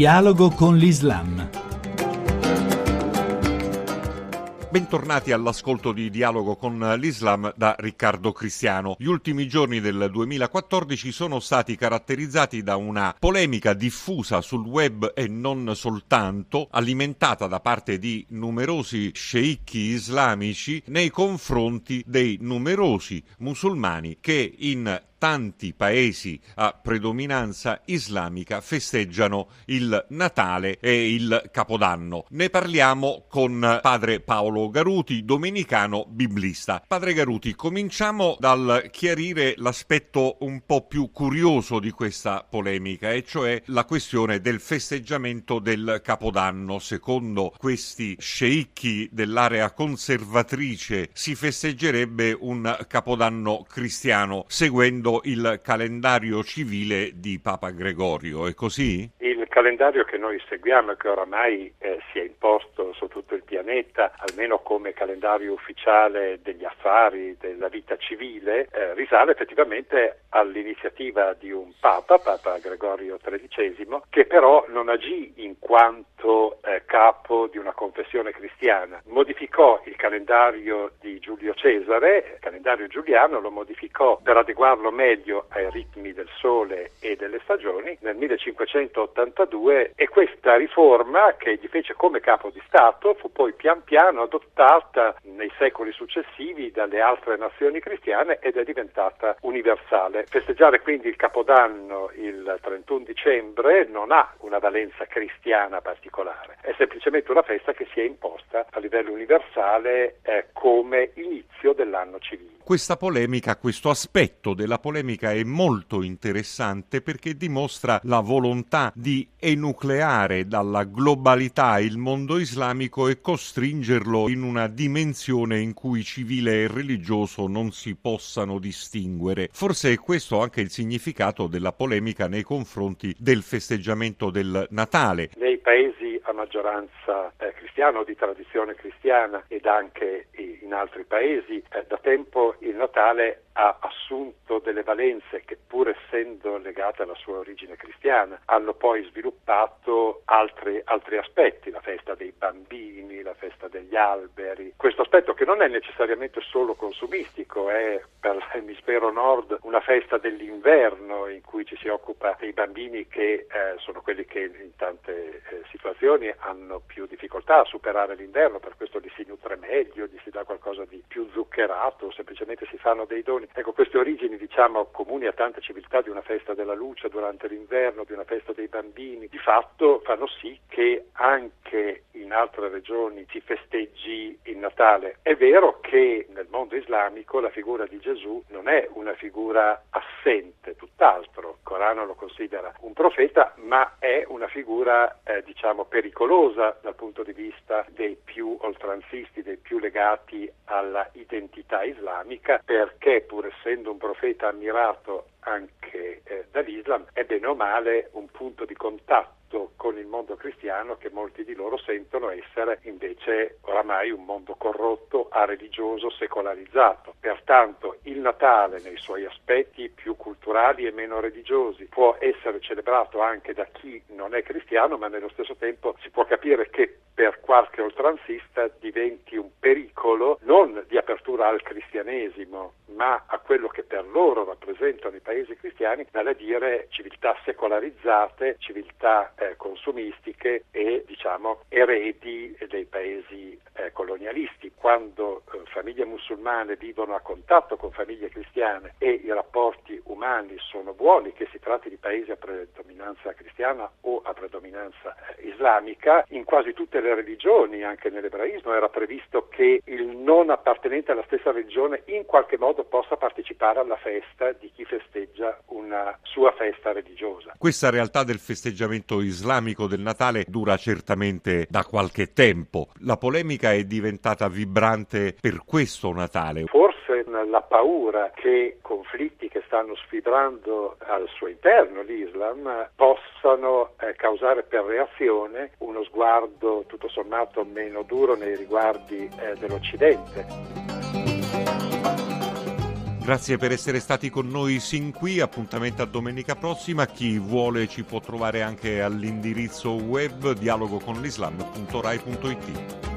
Dialogo con l'Islam. Bentornati all'ascolto di Dialogo con l'Islam da Riccardo Cristiano. Gli ultimi giorni del 2014 sono stati caratterizzati da una polemica diffusa sul web e non soltanto, alimentata da parte di numerosi sceicchi islamici nei confronti dei numerosi musulmani che in tanti paesi a predominanza islamica festeggiano il Natale e il Capodanno. Ne parliamo con padre Paolo Garuti, domenicano biblista. Padre Garuti, cominciamo dal chiarire l'aspetto un po' più curioso di questa polemica, e cioè la questione del festeggiamento del Capodanno. Secondo questi sceicchi dell'area conservatrice si festeggerebbe un Capodanno cristiano seguendo secondo il calendario civile di Papa Gregorio, è così? Il calendario che noi seguiamo e che oramai eh, si è imposto su tutto il pianeta, almeno come calendario ufficiale degli affari, della vita civile, eh, risale effettivamente all'iniziativa di un Papa, Papa Gregorio XIII, che però non agì in quanto eh, capo di una confessione cristiana. Modificò il calendario di Giulio Cesare, il calendario giuliano, lo modificò per adeguarlo meglio ai ritmi del sole e delle stagioni nel 1582 e questa riforma che gli fece come capo di Stato fu poi pian piano adottata nei secoli successivi dalle altre nazioni cristiane ed è diventata universale. Festeggiare quindi il Capodanno il 31 dicembre non ha una valenza cristiana particolare, è semplicemente una festa che si è imposta a livello universale eh, come inizio dell'anno civile. Questa polemica, questo aspetto della polemica è molto interessante perché dimostra la volontà di enucleare dalla globalità il mondo islamico e costringerlo in una dimensione in cui civile e religioso non si possano distinguere. Forse è questo anche il significato della polemica nei confronti del festeggiamento del Natale. Nei paesi a maggioranza eh, cristiana o di tradizione cristiana ed anche in altri paesi eh, da tempo il Natale ha assunto delle valenze che pur essendo legate alla sua origine cristiana hanno poi sviluppato altri, altri aspetti, la festa dei bambini, la festa degli alberi, questo aspetto che non è necessariamente solo consumistico, è per l'emisfero nord una festa dell'inverno in cui ci si occupa dei bambini che eh, sono quelli che in tante eh, situazioni hanno più difficoltà a superare l'inverno, per questo li si nutre meglio, gli si dà qualcosa di più zuccherato, semplicemente si fanno dei doni. Ecco, queste origini, diciamo, comuni a tante civiltà di una festa della luce durante l'inverno, di una festa dei bambini, di fatto fanno sì che anche in altre regioni si festeggi il Natale. È vero che nel mondo islamico la figura di Gesù non è una figura assente, tutt'altro. Il Corano lo considera un profeta, ma è una figura, eh, diciamo, pericolosa dal punto di vista dei più oltranzisti, dei più legati alla identità islamica, perché pur essendo un profeta ammirato anche eh, dall'Islam, è bene o male un punto di contatto con il mondo cristiano che molti di loro sentono essere invece oramai un mondo corrotto, religioso, secolarizzato. Pertanto il Natale nei suoi aspetti più culturali e meno religiosi può essere celebrato anche da chi non è cristiano, ma nello stesso tempo si può capire che per qualche oltranzista diventi un pericolo non di apertura al cristianesimo, ma a quello che per loro rappresentano i paesi cristiani, vale a dire civiltà secolarizzate, civiltà eh, consumistiche e diciamo eredi dei paesi eh, colonialisti. Quando eh, famiglie musulmane vivono a contatto con famiglie cristiane e i rapporti umani sono buoni, che si tratti di paesi a predominanza cristiana o a predominanza eh, islamica, in quasi tutte le religioni, anche nell'ebraismo, era previsto che il non appartenente alla stessa religione in qualche modo possa partecipare alla festa di chi festeggia una sua festa religiosa. Questa realtà del festeggiamento islamico del Natale dura certamente da qualche tempo. La polemica è diventata vibrante per questo Natale. Forse la paura che conflitti che stanno sfibrando al suo interno l'Islam possano eh, causare per reazione uno sguardo tutto sommato meno duro nei riguardi eh, dell'Occidente. Grazie per essere stati con noi sin qui, appuntamento a domenica prossima, chi vuole ci può trovare anche all'indirizzo web dialogoconlislam.rai.it.